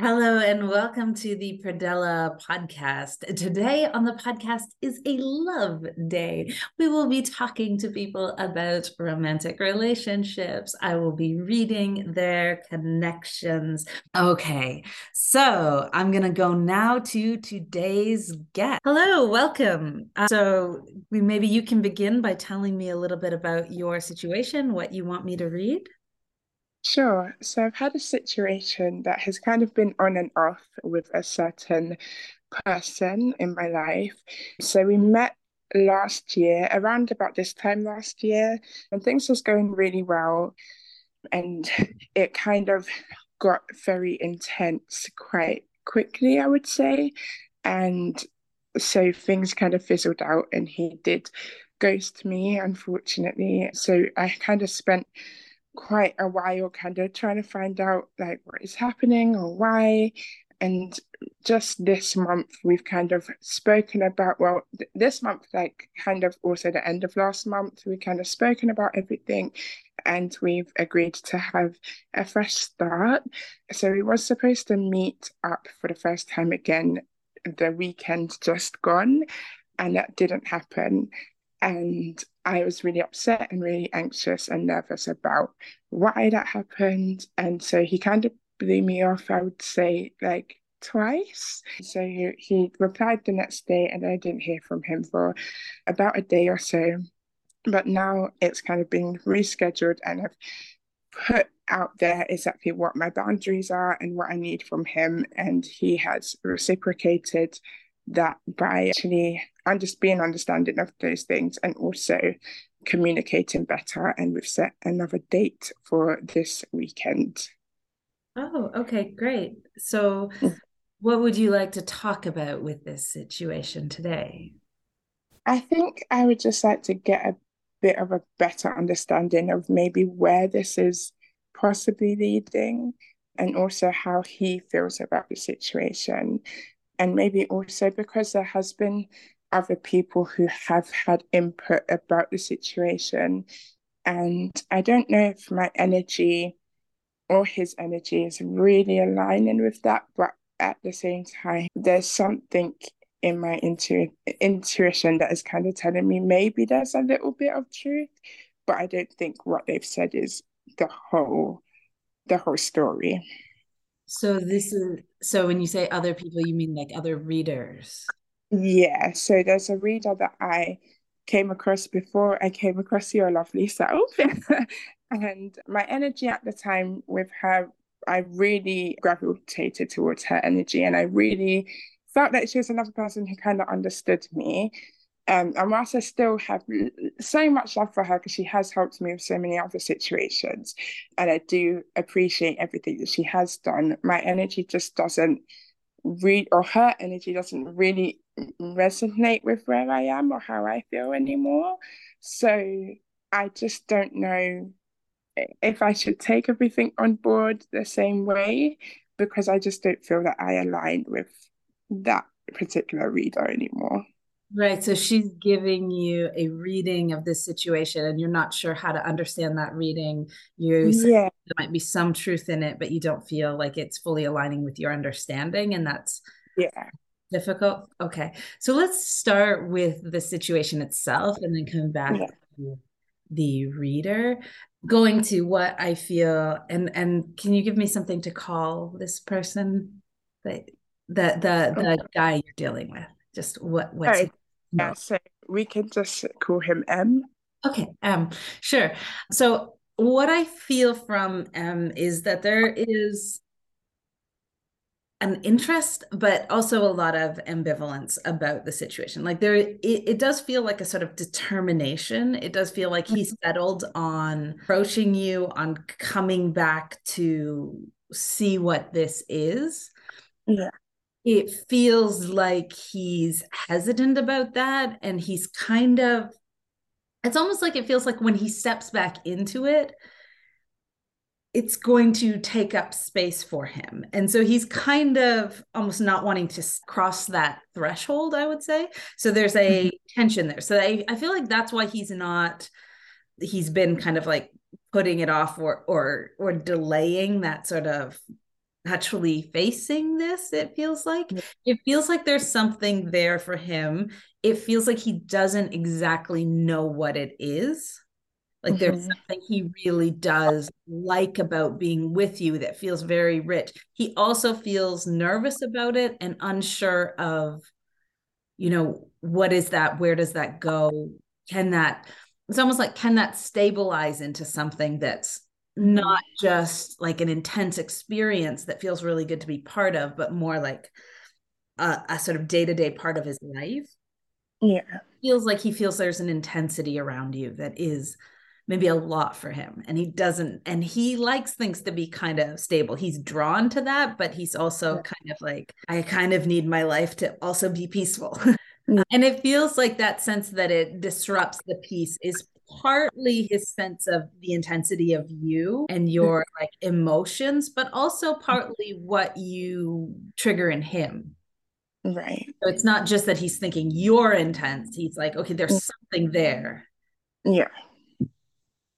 Hello and welcome to the Predella podcast. Today on the podcast is a love day. We will be talking to people about romantic relationships. I will be reading their connections. Okay, so I'm going to go now to today's guest. Hello, welcome. Uh, so maybe you can begin by telling me a little bit about your situation, what you want me to read. Sure. So I've had a situation that has kind of been on and off with a certain person in my life. So we met last year, around about this time last year, and things was going really well. And it kind of got very intense quite quickly, I would say. And so things kind of fizzled out, and he did ghost me, unfortunately. So I kind of spent quite a while kind of trying to find out like what is happening or why. And just this month we've kind of spoken about well th- this month like kind of also the end of last month we kind of spoken about everything. And we've agreed to have a fresh start. So we was supposed to meet up for the first time again the weekend just gone and that didn't happen and I was really upset and really anxious and nervous about why that happened. And so he kind of blew me off, I would say, like twice. So he, replied the next day, and I didn't hear from him for about a day or so. But now it's kind of been rescheduled, and I've put out there exactly what my boundaries are and what I need from him. And he has reciprocated that by actually I'm just being understanding of those things and also communicating better. And we've set another date for this weekend. Oh, okay, great. So, mm. what would you like to talk about with this situation today? I think I would just like to get a bit of a better understanding of maybe where this is possibly leading and also how he feels about the situation and maybe also because there has been other people who have had input about the situation. And i don't know if my energy or his energy is really aligning with that but at the same time there's something in my intu- intuition that is kind of telling me maybe there's a little bit of truth but i don't think what they've said is the whole the whole story. So this is so when you say other people, you mean like other readers? Yeah. So there's a reader that I came across before I came across your lovely self. and my energy at the time with her, I really gravitated towards her energy and I really felt that she was another person who kind of understood me. Um, and whilst I still have so much love for her because she has helped me with so many other situations, and I do appreciate everything that she has done, my energy just doesn't read, or her energy doesn't really resonate with where I am or how I feel anymore. So I just don't know if I should take everything on board the same way because I just don't feel that I align with that particular reader anymore. Right. So she's giving you a reading of this situation and you're not sure how to understand that reading. You yeah. there might be some truth in it, but you don't feel like it's fully aligning with your understanding. And that's yeah difficult. Okay. So let's start with the situation itself and then come back yeah. to the reader. Going to what I feel and and can you give me something to call this person that the the the guy you're dealing with? Just what what's right. Yeah, so we can just call him M. Okay, M. Sure. So what I feel from M is that there is an interest, but also a lot of ambivalence about the situation. Like there, it, it does feel like a sort of determination. It does feel like he's mm-hmm. settled on approaching you, on coming back to see what this is. Yeah it feels like he's hesitant about that and he's kind of it's almost like it feels like when he steps back into it it's going to take up space for him. And so he's kind of almost not wanting to cross that threshold i would say. So there's a mm-hmm. tension there. So I, I feel like that's why he's not he's been kind of like putting it off or or or delaying that sort of actually facing this it feels like. It feels like there's something there for him. It feels like he doesn't exactly know what it is. Like mm-hmm. there's something he really does like about being with you that feels very rich. He also feels nervous about it and unsure of you know what is that? Where does that go? Can that it's almost like can that stabilize into something that's not mm-hmm. just like an intense experience that feels really good to be part of, but more like a, a sort of day to day part of his life. Yeah. Feels like he feels there's an intensity around you that is maybe a lot for him. And he doesn't, and he likes things to be kind of stable. He's drawn to that, but he's also yeah. kind of like, I kind of need my life to also be peaceful. and it feels like that sense that it disrupts the peace is partly his sense of the intensity of you and your like emotions, but also partly what you trigger in him. Right. So it's not just that he's thinking you're intense. He's like, okay, there's mm. something there. Yeah.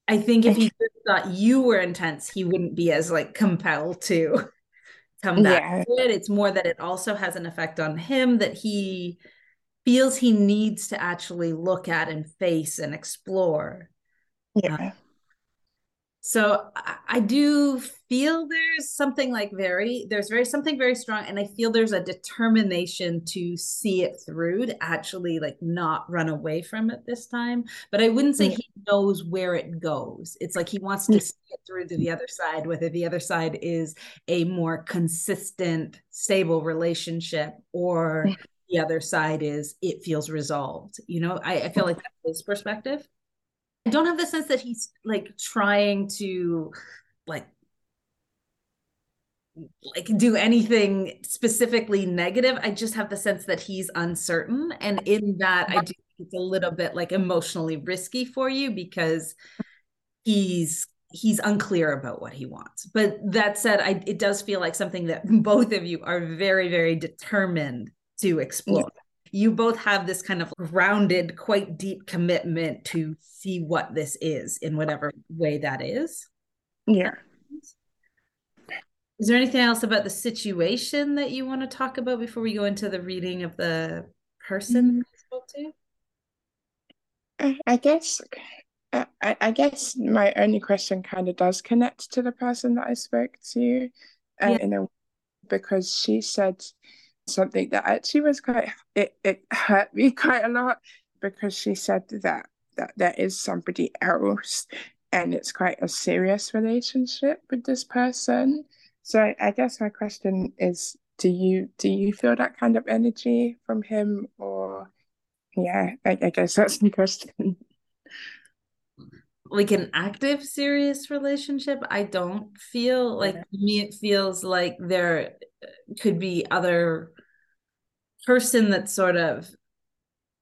I think if he thought you were intense, he wouldn't be as like compelled to come back yeah. to it. It's more that it also has an effect on him that he feels he needs to actually look at and face and explore. Yeah. Uh, so I, I do feel there's something like very there's very something very strong and i feel there's a determination to see it through to actually like not run away from it this time. But i wouldn't say he knows where it goes. It's like he wants to see it through to the other side whether the other side is a more consistent stable relationship or the other side is it feels resolved. You know, I, I feel like that's his perspective. I don't have the sense that he's like trying to like like do anything specifically negative. I just have the sense that he's uncertain. And in that, I do it's a little bit like emotionally risky for you because he's he's unclear about what he wants. But that said, I it does feel like something that both of you are very, very determined to explore. Yeah. You both have this kind of grounded, quite deep commitment to see what this is in whatever way that is. Yeah. Is there anything else about the situation that you want to talk about before we go into the reading of the person mm. spoke to? I guess I, I guess my only question kind of does connect to the person that I spoke to, uh, yeah. in a, because she said something that actually was quite it, it hurt me quite a lot because she said that that there is somebody else and it's quite a serious relationship with this person. So I, I guess my question is do you do you feel that kind of energy from him or yeah I, I guess that's the question. Like an active serious relationship? I don't feel like to me it feels like there could be other person that's sort of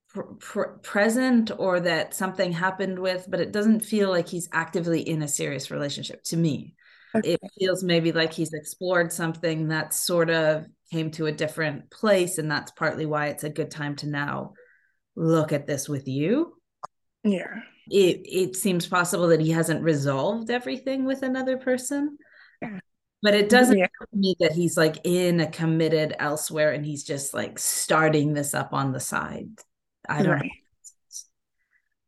pr- pr- present or that something happened with but it doesn't feel like he's actively in a serious relationship to me okay. it feels maybe like he's explored something that sort of came to a different place and that's partly why it's a good time to now look at this with you yeah it it seems possible that he hasn't resolved everything with another person yeah. But it doesn't yeah. me that he's like in a committed elsewhere and he's just like starting this up on the side. I don't right. know.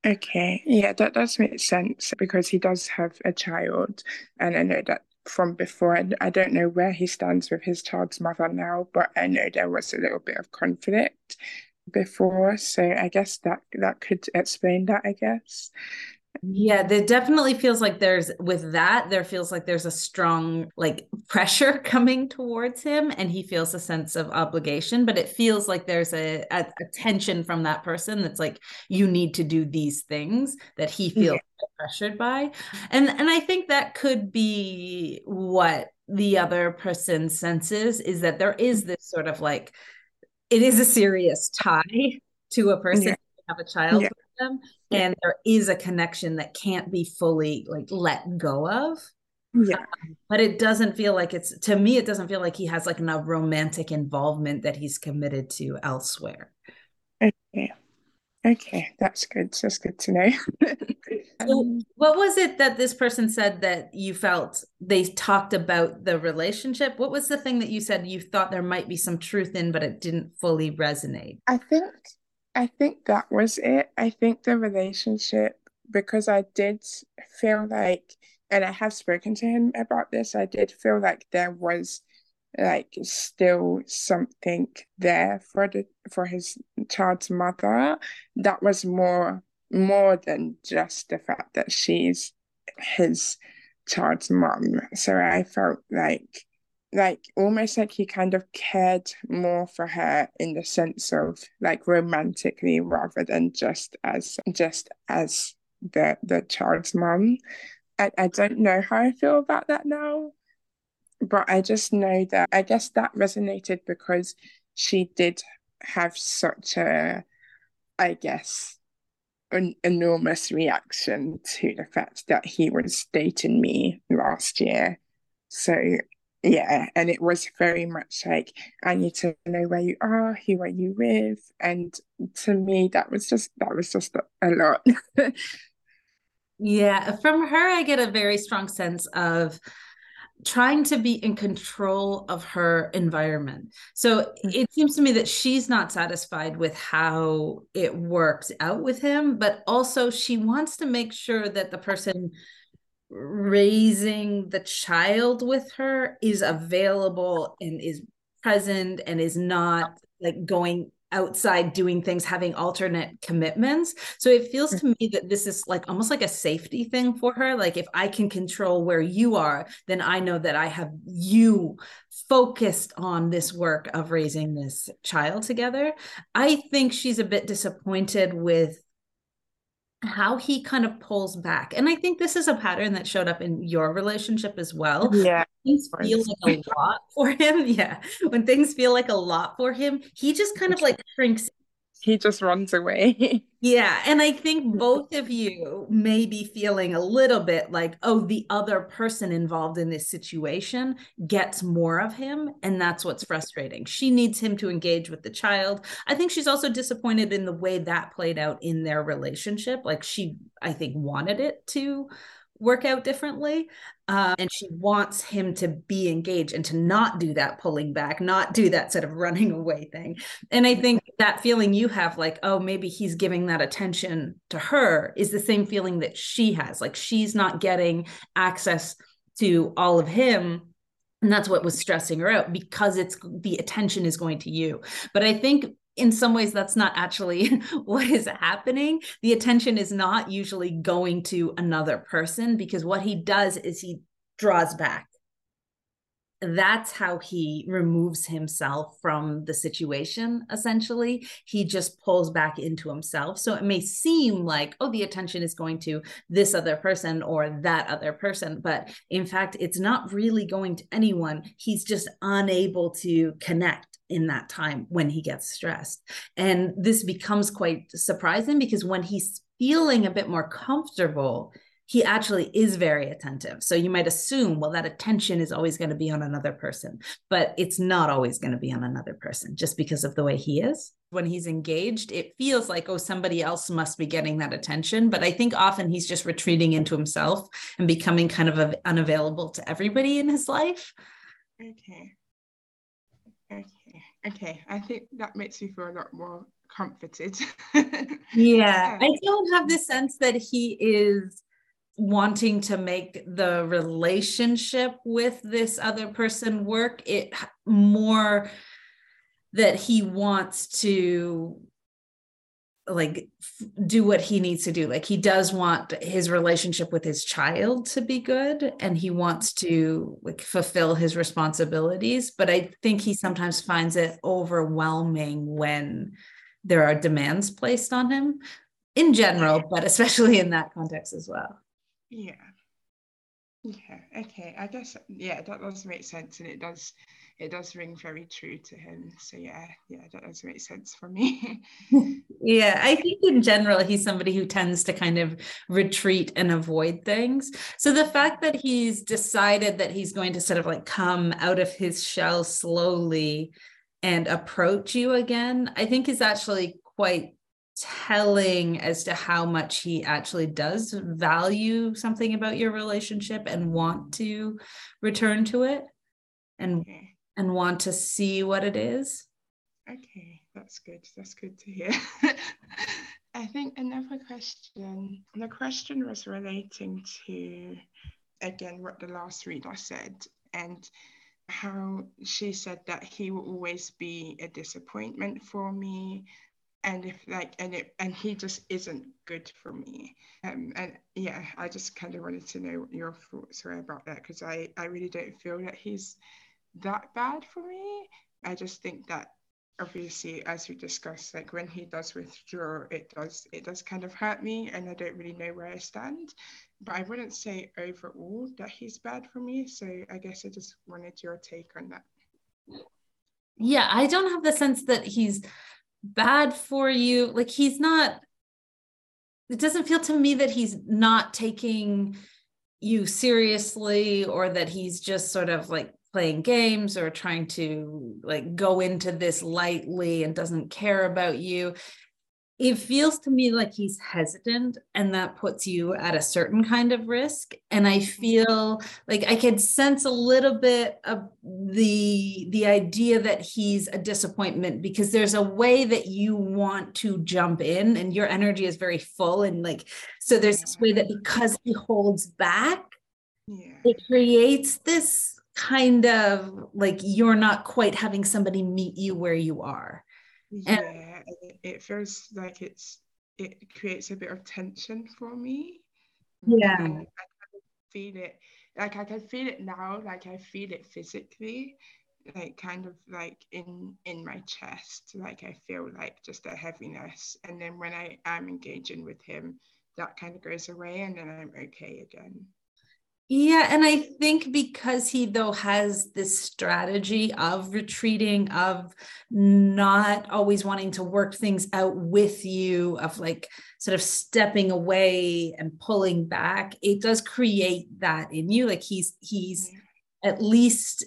Okay. Yeah that does make sense because he does have a child and i know that from before and I don't know where he stands with his child's mother now but i know there was a little bit of conflict before. So i guess that that could explain that i guess yeah there definitely feels like there's with that there feels like there's a strong like pressure coming towards him and he feels a sense of obligation but it feels like there's a, a, a tension from that person that's like you need to do these things that he feels yeah. pressured by and and i think that could be what the other person senses is that there is this sort of like it is a serious tie to a person yeah. have a child yeah. Them and there is a connection that can't be fully like let go of. Yeah. Um, but it doesn't feel like it's to me it doesn't feel like he has like a romantic involvement that he's committed to elsewhere. Okay. Okay. That's good. That's good to know. So what was it that this person said that you felt they talked about the relationship? What was the thing that you said you thought there might be some truth in, but it didn't fully resonate? I think I think that was it. I think the relationship because I did feel like and I have spoken to him about this, I did feel like there was like still something there for the for his child's mother that was more more than just the fact that she's his child's mom. So I felt like like almost like he kind of cared more for her in the sense of like romantically rather than just as just as the the child's mom. I, I don't know how I feel about that now. But I just know that I guess that resonated because she did have such a I guess an enormous reaction to the fact that he was dating me last year. So yeah, and it was very much like I need to know where you are, who are you with, and to me that was just that was just a lot. yeah, from her I get a very strong sense of trying to be in control of her environment. So mm. it seems to me that she's not satisfied with how it works out with him, but also she wants to make sure that the person raising the child with her is available and is present and is not like going outside doing things having alternate commitments. So it feels to me that this is like almost like a safety thing for her. Like if i can control where you are then i know that i have you focused on this work of raising this child together. I think she's a bit disappointed with how he kind of pulls back. And I think this is a pattern that showed up in your relationship as well. Yeah. Things feel like a lot for him. Yeah. When things feel like a lot for him, he just kind of like shrinks he just runs away. yeah. And I think both of you may be feeling a little bit like, oh, the other person involved in this situation gets more of him. And that's what's frustrating. She needs him to engage with the child. I think she's also disappointed in the way that played out in their relationship. Like she, I think, wanted it to work out differently. Uh, and she wants him to be engaged and to not do that pulling back, not do that sort of running away thing. And I think that feeling you have, like, oh, maybe he's giving that attention to her, is the same feeling that she has. Like she's not getting access to all of him and that's what was stressing her out because it's the attention is going to you but i think in some ways that's not actually what is happening. The attention is not usually going to another person because what he does is he draws back. That's how he removes himself from the situation essentially. He just pulls back into himself. So it may seem like oh the attention is going to this other person or that other person but in fact it's not really going to anyone. He's just unable to connect in that time when he gets stressed. And this becomes quite surprising because when he's feeling a bit more comfortable, he actually is very attentive. So you might assume, well, that attention is always going to be on another person, but it's not always going to be on another person just because of the way he is. When he's engaged, it feels like, oh, somebody else must be getting that attention. But I think often he's just retreating into himself and becoming kind of unavailable to everybody in his life. Okay. Okay. Okay. I think that makes me feel a lot more comforted. yeah. I don't have the sense that he is wanting to make the relationship with this other person work. It more that he wants to like do what he needs to do. Like he does want his relationship with his child to be good and he wants to like fulfill his responsibilities but i think he sometimes finds it overwhelming when there are demands placed on him in general but especially in that context as well. Yeah. Yeah okay i guess yeah that does make sense and it does it does ring very true to him. So yeah, yeah, that does make sense for me. yeah, I think in general he's somebody who tends to kind of retreat and avoid things. So the fact that he's decided that he's going to sort of like come out of his shell slowly and approach you again, I think is actually quite telling as to how much he actually does value something about your relationship and want to return to it and okay. And want to see what it is. Okay that's good. That's good to hear. I think another question the question was relating to again what the last reader said and how she said that he will always be a disappointment for me and if like and it and he just isn't good for me. Um and yeah i just kind of wanted to know what your thoughts were about that because i i really don't feel that he's that bad for me. I just think that obviously as we discussed like when he does withdraw it does it does kind of hurt me and i don't really know where i stand. But i wouldn't say overall that he's bad for me so i guess i just wanted your take on that. Yeah i don't have the sense that he's bad for you. Like he's not it doesn't feel to me that he's not taking you seriously or that he's just sort of like playing games or trying to like go into this lightly and doesn't care about you it feels to me like he's hesitant and that puts you at a certain kind of risk and i feel like i could sense a little bit of the the idea that he's a disappointment because there's a way that you want to jump in and your energy is very full and like so there's this way that because he holds back yeah. it creates this kind of like you're not quite having somebody meet you where you are. Yeah it feels like it's it creates a bit of tension for me. Yeah. And I kind feel it like I can feel it now like I feel it physically like kind of like in in my chest like I feel like just a heaviness. And then when I am engaging with him that kind of goes away and then I'm okay again yeah, and I think because he though has this strategy of retreating, of not always wanting to work things out with you, of like sort of stepping away and pulling back, it does create that in you. Like he's he's mm-hmm. at least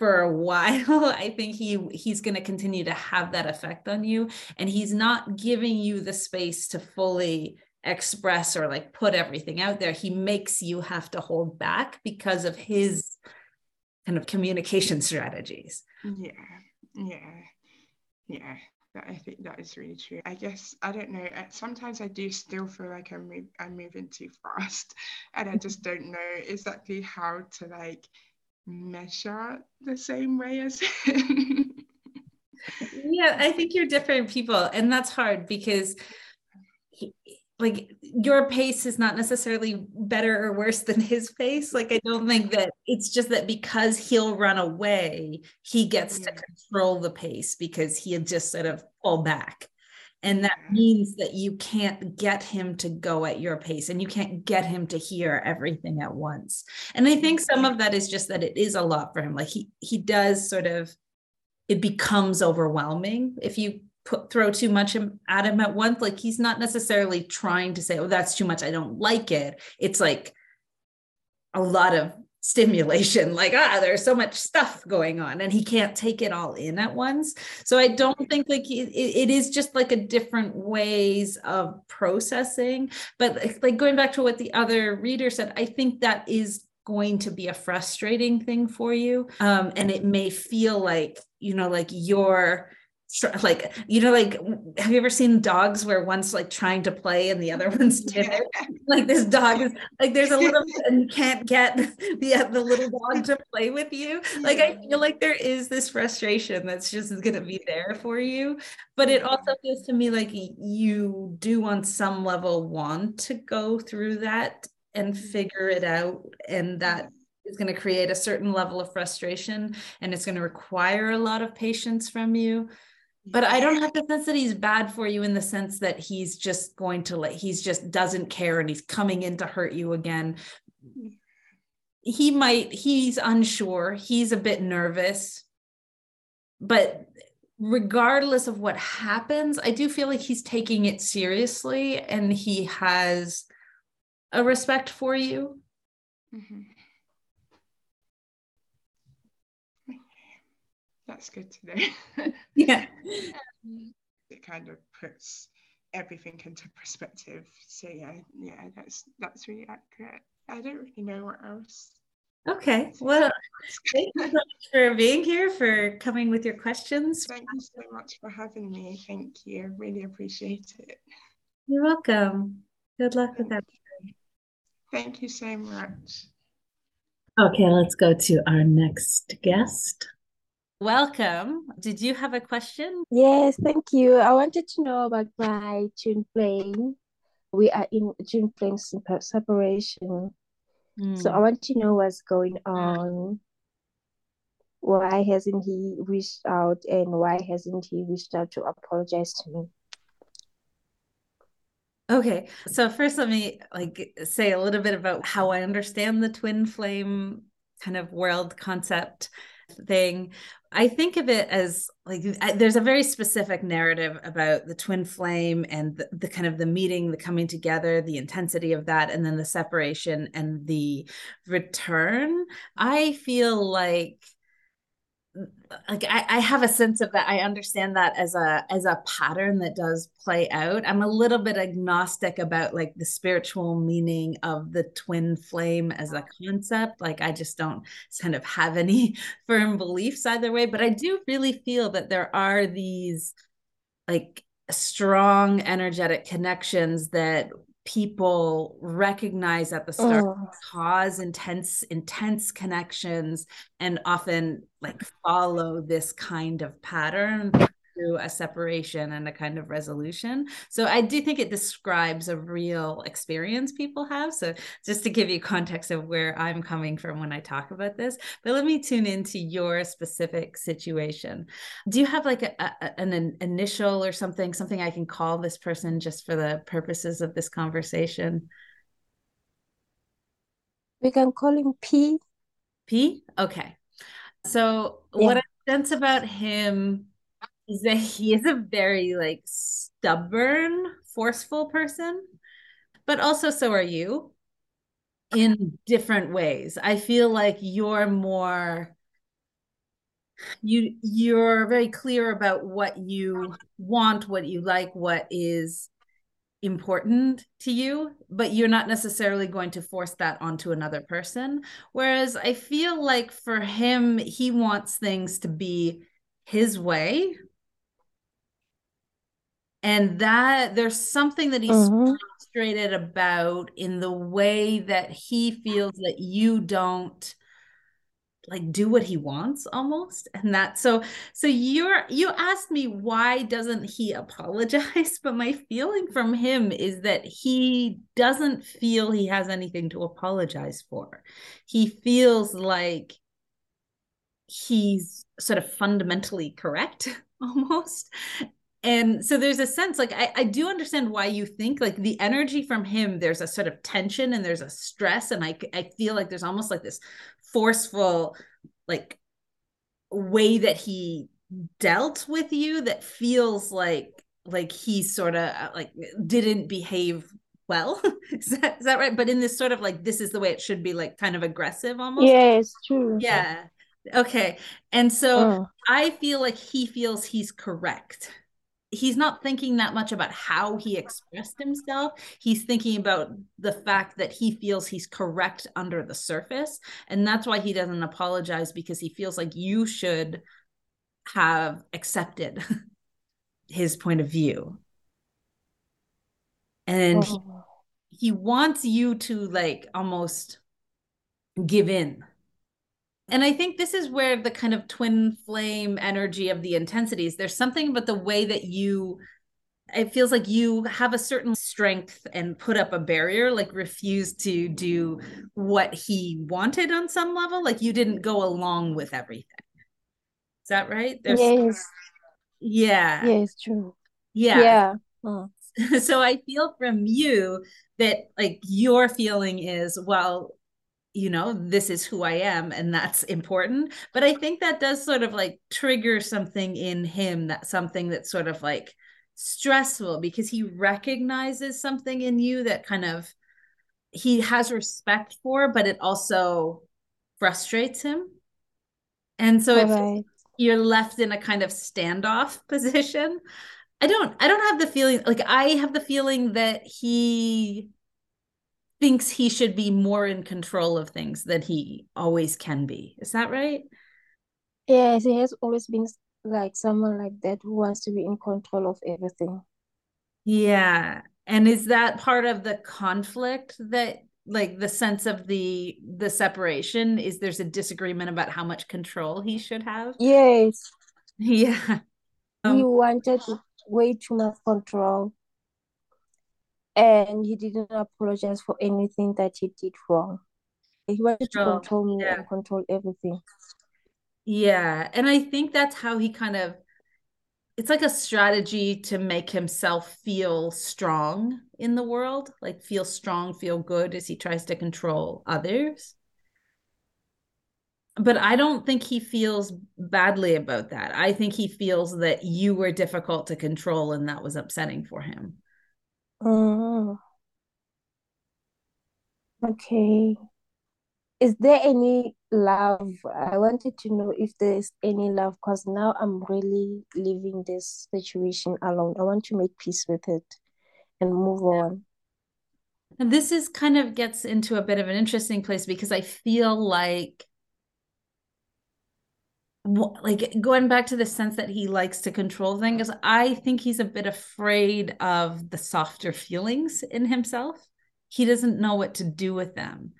for a while i think he he's going to continue to have that effect on you and he's not giving you the space to fully express or like put everything out there he makes you have to hold back because of his kind of communication strategies yeah yeah yeah that, I think that is really true. I guess I don't know. Uh, sometimes I do still feel like I'm move, I'm moving too fast, and I just don't know exactly how to like measure the same way as him. yeah, I think you're different people, and that's hard because he, like your pace is not necessarily better or worse than his pace. Like i don't think that it's just that because he'll run away he gets yeah. to control the pace because he'll just sort of pull back. And that mm-hmm. means that you can't get him to go at your pace and you can't get him to hear everything at once. And i think some mm-hmm. of that is just that it is a lot for him. Like he he does sort of it becomes overwhelming if you put throw too much at him at once like he's not necessarily trying to say oh that's too much i don't like it. It's like a lot of stimulation like ah there's so much stuff going on and he can't take it all in at once. So i don't think like it, it is just like a different ways of processing. But like going back to what the other reader said i think that is going to be a frustrating thing for you. Um, and it may feel like you know like you're like you know like have you ever seen dogs where one's like trying to play and the other one's timid like this dog is like there's a little and you can't get the uh, the little dog to play with you. Like i feel like there is this frustration that's just going to be there for you but it also mm-hmm. feels to me like you do on some level want to go through that and mm-hmm. figure it out and that mm-hmm. is going to create a certain level of frustration and it's going to require a lot of patience from you but I don't have the sense that he's bad for you in the sense that he's just going to let he's just doesn't care and he's coming in to hurt you again. He might he's unsure, he's a bit nervous. But regardless of what happens, I do feel like he's taking it seriously and he has a respect for you. Mm-hmm. That's good to know. yeah. Um, it kind of puts everything into perspective. So yeah, yeah, that's that's really accurate. I don't really know what else. Okay. Well, thank you so much for being here, for coming with your questions. Thank you so much for having me. Thank you. Really appreciate it. You're welcome. Good luck with that. Thank you so much. Okay, let's go to our next guest. Welcome. Did you have a question? Yes, thank you. I wanted to know about my twin flame. We are in twin flame separation. Mm. So I want to know what's going on. Why hasn't he reached out and why hasn't he reached out to apologize to me? Okay. So first let me like say a little bit about how I understand the twin flame kind of world concept thing. I think of it as like there's a very specific narrative about the twin flame and the, the, kind of the meeting, the coming together, the intensity of that, and then the separation and the return. I feel like like I, I have a sense of that. I understand that as a as a pattern that does play out. I'm a little bit agnostic about like the spiritual meaning of the twin flame as a concept. Like i just don't kind of have any firm beliefs either way. But i do really feel that there are these like strong energetic connections that people recognize at the start oh. cause intense intense connections and often like follow this kind of pattern through a separation and a kind of resolution. So I do think it describes a real experience people have. So just to give you context of where I'm coming from when I talk about this, but let me tune into your specific situation. Do you have like a, a, an initial or something, something I can call this person just for the purposes of this conversation? We can call him P. P? Okay. So yeah. what I sense about him that he is a very like stubborn, forceful person, but also so are you in different ways. I feel like you're more you you're very clear about what you want, what you like, what is important to you, but you're not necessarily going to force that onto another person. Whereas I feel like for him, he wants things to be his way and that there's something that he's mm-hmm. frustrated about in the way that he feels that you don't like do what he wants almost and that so so you're you asked me why doesn't he apologize but my feeling from him is that he doesn't feel he has anything to apologize for he feels like he's sort of fundamentally correct almost and so there's a sense like I, I do understand why you think like the energy from him there's a sort of tension and there's a stress and I, I feel like there's almost like this forceful like way that he dealt with you that feels like like he sort of uh, like didn't behave well. Is that, is that right? But in this sort of like this is the way it should be like kind of aggressive almost? Yeah it's true. Yeah. Okay. And so oh. i feel like he feels he's correct he's not thinking that much about how he expressed himself. He's thinking about the fact that he feels he's correct under the surface. And that's why he doesn't apologize because he feels like you should have accepted his point of view. And oh. he, he wants you to like almost give in and I think this is where the kind of twin flame energy of the intensities, there's something about the way that you, it feels like you have a certain strength and put up a barrier, like refuse to do what he wanted on some level. Like you didn't go along with everything. Is that right? There's, yes. Yeah. Yeah, it's true. Yeah. Yeah. Oh. so I feel from you that like your feeling is, well, you know this is who i am and that's important but i think that does sort of like trigger something in him that something that's sort of like stressful because he recognizes something in you that kind of he has respect for but it also frustrates him and so if right. you're left in a kind of standoff position I don't I don't have the feeling like I have the feeling that he thinks he should be more in control of things than he always can be. Is that right? Yes, he has always been like someone like that who wants to be in control of everything. Yeah. And is that part of the conflict that like the sense of the the separation is there's a disagreement about how much control he should have? Yes. Yeah. Um, he wanted way too much control and he didn't apologize for anything that he did wrong. He wanted to oh, control me yeah. and control everything. Yeah. And I think that's how he kind of it's like a strategy to make himself feel strong in the world, like feel strong, feel good as he tries to control others. But I don't think he feels badly about that. I think he feels that you were difficult to control and that was upsetting for him. Oh, okay. Is there any love? I wanted to know if there's any love because now I'm really leaving this situation alone. I want to make peace with it and move on. And this is kind of gets into a bit of an interesting place because I feel like like going back to the sense that he likes to control things i think he's a bit afraid of the softer feelings in himself. He doesn't know what to do with them.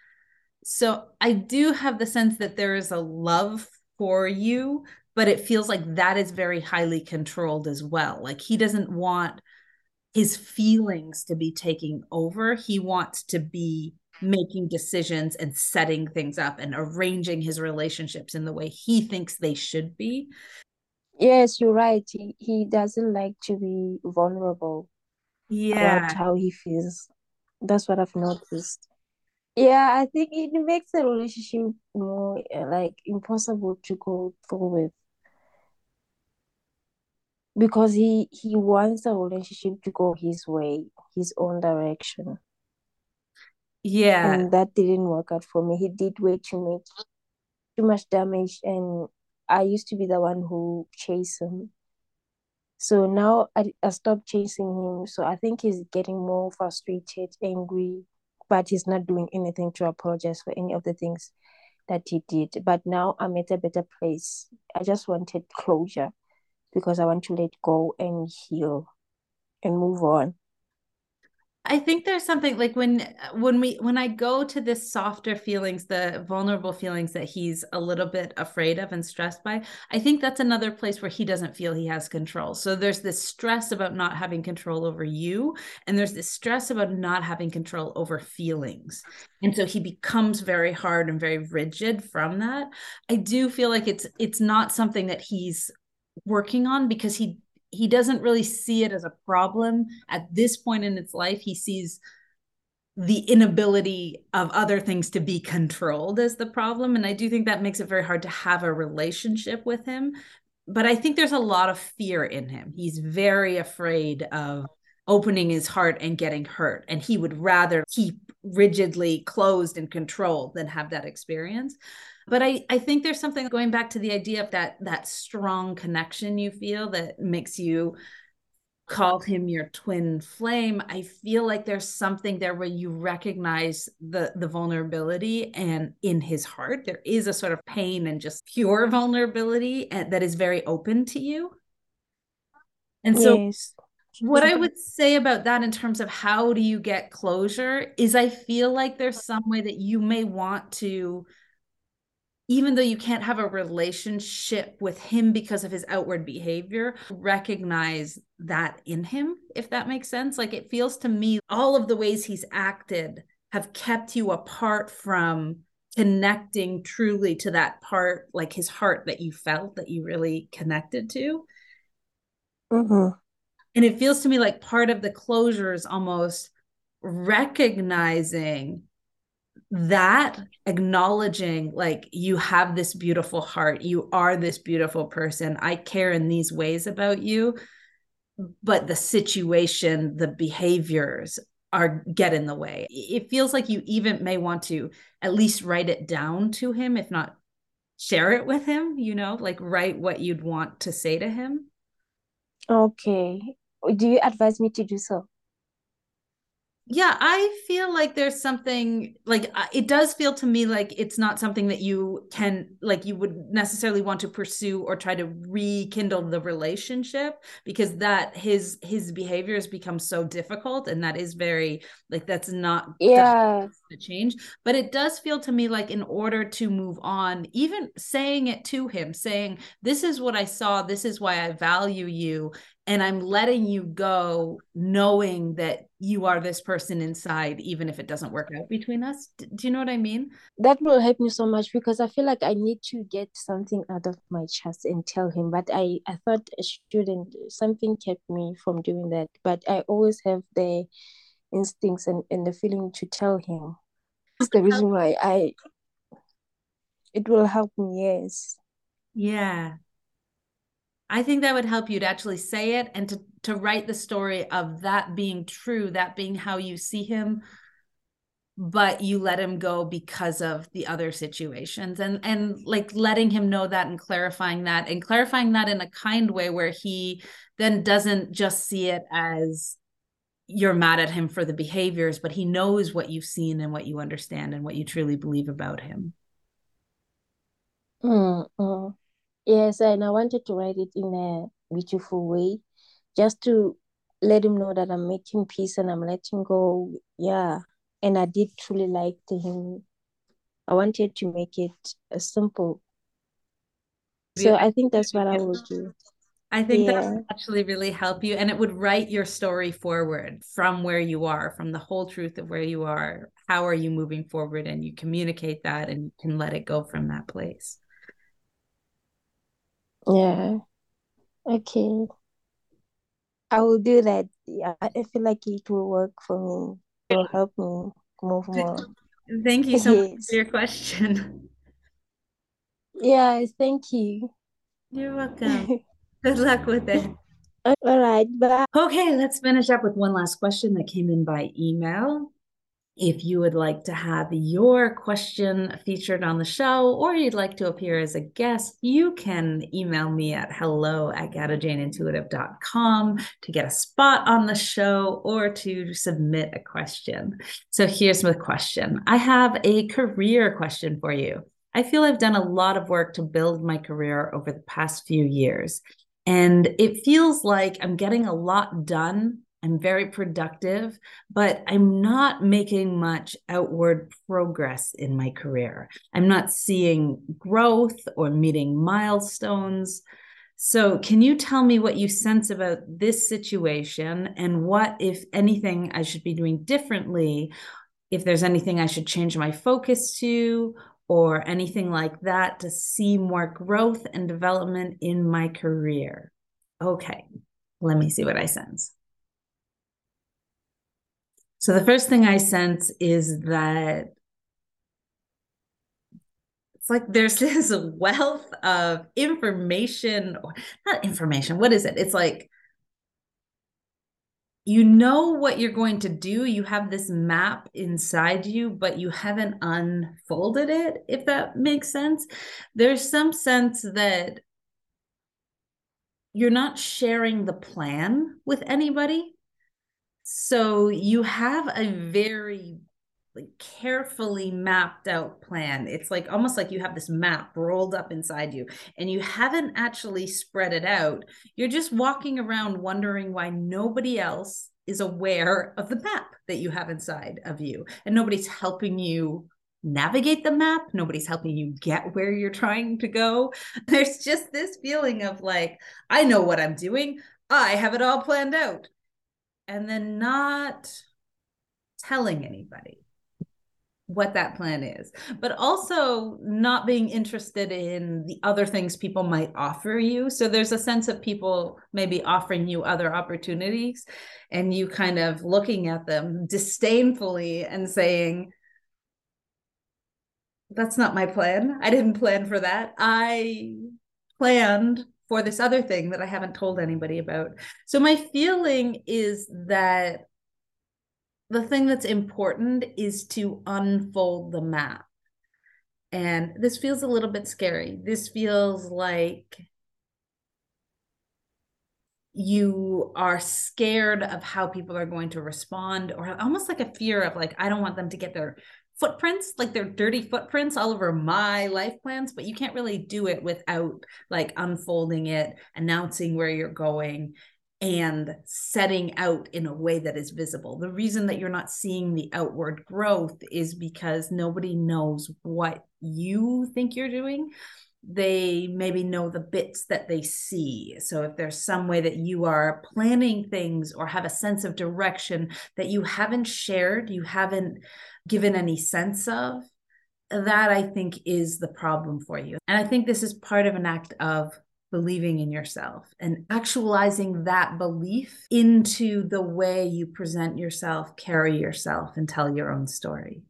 So i do have the sense that there is a love for you but it feels like that is very highly controlled as well. Like he doesn't want his feelings to be taking over. He wants to be making decisions and setting things up and arranging his relationships in the way he thinks they should be. Yes, you're right. He, he doesn't like to be vulnerable. Yeah. About how he feels. That's what I've noticed. Yeah, I think it makes the relationship more eh, like impossible to go through with because he he wants the relationship to go his way, his own direction. Yeah. And that didn't work out for me. He did way too much too much damage and I used to be the one who chased him. So now I, I stopped chasing him. So I think he's getting more frustrated, angry, but he's not doing anything to apologize for any of the things that he did. But now I'm at a better place. I just wanted closure because I want to let go and heal and move on. I think there's something like when uh, when we when I go to this softer feelings, the vulnerable feelings that he's a little bit afraid of and stressed by, I think that's another place where he doesn't feel he has control. So there's this stress about not having control over you, and there's this stress about not having control over feelings. And so he becomes very hard and very rigid from that. I do feel like it's it's not something that he's working on because he he doesn't really see it as a problem. At this point in its life he sees the inability of other things to be controlled as the problem. And i do think that makes it very hard to have a relationship with him. But i think there's a lot of fear in him. He's very afraid of opening his heart and getting hurt. And he would rather keep rigidly closed and controlled than have that experience. But i i think there's something going back to the idea of that that strong connection you feel that makes you call him your twin flame. I feel like there's something there where you recognize the the vulnerability and in his heart there is a sort of pain and just pure vulnerability and that is very open to you. And so yes. What i would say about that in terms of how do you get closure is i feel like there's some way that you may want to even though you can't have a relationship with him because of his outward behavior, recognize that in him, if that makes sense. Like it feels to me, all of the ways he's acted have kept you apart from connecting truly to that part, like his heart that you felt that you really connected to. Mm-hmm. And it feels to me like part of the closure is almost recognizing that acknowledging like you have this beautiful heart you are this beautiful person i care in these ways about you but the situation the behaviors are get in the way. It feels like you even may want to at least write it down to him if not share it with him you know like write what you'd want to say to him. Okay do you advise me to do so? yeah i feel like there's something like uh, it does feel to me like it's not something that you can like you would necessarily want to pursue or try to rekindle the relationship because that his his behavior has become so difficult and that is very like that's not yeah. to change. But it does feel to me like in order to move on even saying it to him saying this is what i saw. This is why i value you and I'm letting you go knowing that you are this person inside, even if it doesn't work out between us. Do you know what I mean? That will help me so much because I feel like I need to get something out of my chest and tell him. But I, I thought I shouldn't. Something kept me from doing that. But I always have the instincts and, and the feeling to tell him. That's the reason why I, it will help me, yes. Yeah. I think that would help you to actually say it and to to write the story of that being true, that being how you see him, but you let him go because of the other situations and and like letting him know that and clarifying that and clarifying that in a kind way where he then doesn't just see it as you're mad at him for the behaviors, but he knows what you've seen and what you understand and what you truly believe about him. Mm-hmm. Yes, and I wanted to write it in a beautiful way, just to let him know that I'm making peace and I'm letting go. Yeah, and I did truly like him. I wanted to make it uh, simple. So I think that's what I will do. I think yeah. that would actually really help you. And it would write your story forward from where you are, from the whole truth of where you are. How are you moving forward? And you communicate that and you can let it go from that place. Yeah. Okay. I will do that. Yeah, I feel like it will work for me. It will help me move more. Thank you so yes. much for your question. Yes, thank you. You're welcome. Good luck with it. All right, bye. Okay, let's finish up with one last question that came in by email. If you would like to have your question featured on the show or you'd like to appear as a guest, you can email me at hello at gadajaneintuitive.com to get a spot on the show or to submit a question. So here's my question I have a career question for you. I feel I've done a lot of work to build my career over the past few years. And it feels like I'm getting a lot done I'm very productive, but I'm not making much outward progress in my career. I'm not seeing growth or meeting milestones. So, can you tell me what you sense about this situation and what, if anything, I should be doing differently? If there's anything I should change my focus to, or anything like that to see more growth and development in my career? Okay, let me see what I sense. So the first thing I sense is that it's like there's this wealth of information or not information what is it? It's like you know what you're going to do you have this map inside you but you haven't unfolded it if that makes sense. There's some sense that you're not sharing the plan with anybody so you have a very like carefully mapped out plan. It's like almost like you have this map rolled up inside you and you haven't actually spread it out. You're just walking around wondering why nobody else is aware of the map that you have inside of you and nobody's helping you navigate the map. Nobody's helping you get where you're trying to go. There's just this feeling of like, I know what I'm doing. I have it all planned out and then not telling anybody what that plan is, but also not being interested in the other things people might offer you. So there's a sense of people maybe offering you other opportunities and you kind of looking at them disdainfully and saying, that's not my plan. I didn't plan for that. I planned for this other thing that I haven't told anybody about. So my feeling is that the thing that's important is to unfold the map. And this feels a little bit scary. This feels like you are scared of how people are going to respond or almost like a fear of like i don't want them to get their footprints like they're dirty footprints all over my life plans but you can't really do it without like unfolding it announcing where you're going and setting out in a way that is visible. The reason that you're not seeing the outward growth is because nobody knows what you think you're doing. They maybe know the bits that they see. So, if there's some way that you are planning things or have a sense of direction that you haven't shared, you haven't given any sense of, that I think is the problem for you. And I think this is part of an act of believing in yourself and actualizing that belief into the way you present yourself, carry yourself, and tell your own story.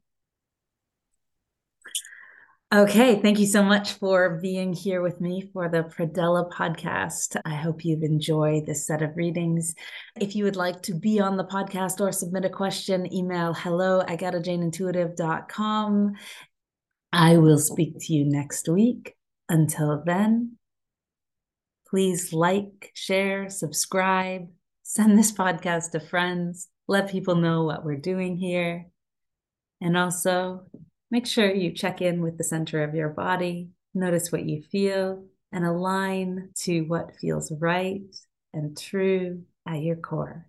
Okay, thank you so much for being here with me for the Predella podcast. I hope you've enjoyed this set of readings. If you would like to be on the podcast or submit a question, email hello at gadajaneintuitive.com. I will speak to you next week. Until then, Please like, share, subscribe, send this podcast to friends, let people know what we're doing here. And also make sure you check in with the center of your body, notice what you feel, and align to what feels right and true at your core.